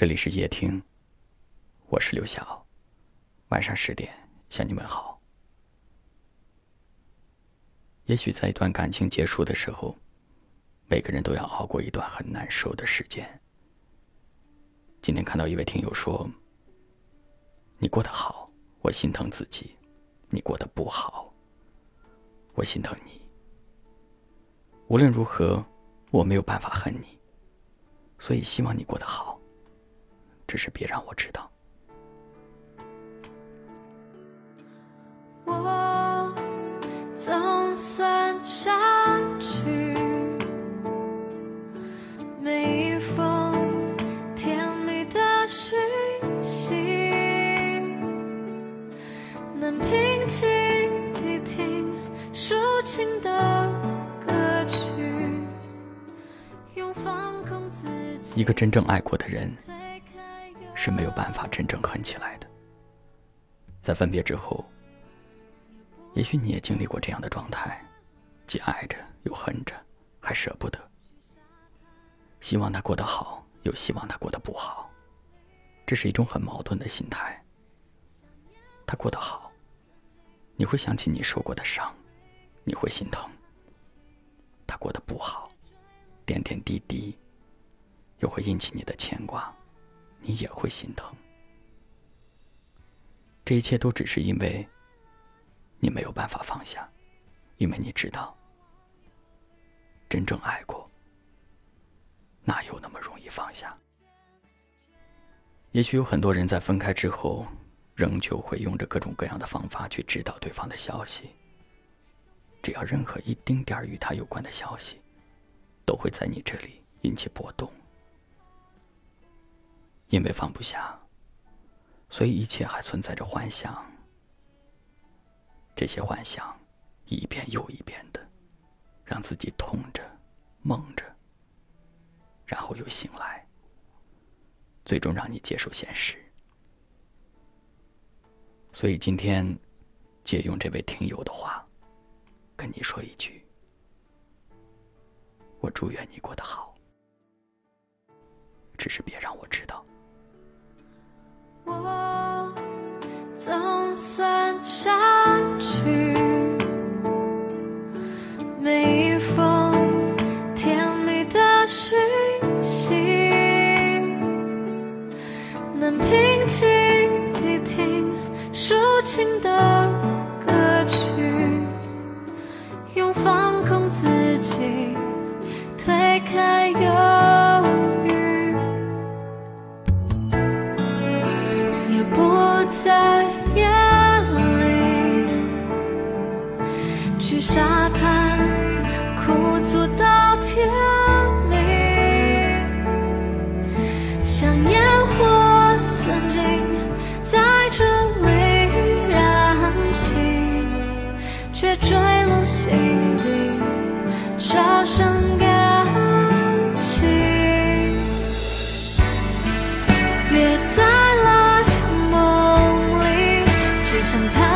这里是夜听，我是刘晓。晚上十点向你们好。也许在一段感情结束的时候，每个人都要熬过一段很难受的时间。今天看到一位听友说：“你过得好，我心疼自己；你过得不好，我心疼你。无论如何，我没有办法恨你，所以希望你过得好。”只是别让我知道。我总算想去每一封甜蜜的讯息，能平静地听抒情的歌曲，用放空自己。一个真正爱过的人。是没有办法真正恨起来的。在分别之后，也许你也经历过这样的状态，既爱着又恨着，还舍不得。希望他过得好，又希望他过得不好，这是一种很矛盾的心态。他过得好，你会想起你受过的伤，你会心疼；他过得不好，点点滴滴又会引起你的牵挂。你也会心疼，这一切都只是因为你没有办法放下，因为你知道，真正爱过，哪有那么容易放下？也许有很多人在分开之后，仍旧会用着各种各样的方法去知道对方的消息。只要任何一丁点儿与他有关的消息，都会在你这里引起波动。因为放不下，所以一切还存在着幻想。这些幻想，一遍又一遍的，让自己痛着、梦着，然后又醒来，最终让你接受现实。所以今天，借用这位听友的话，跟你说一句：我祝愿你过得好，只是别让我知道。总算想看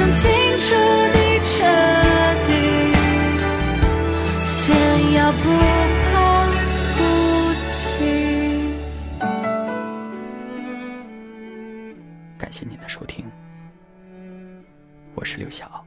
想清楚的彻底，先要不怕孤寂。感谢您的收听，我是刘晓。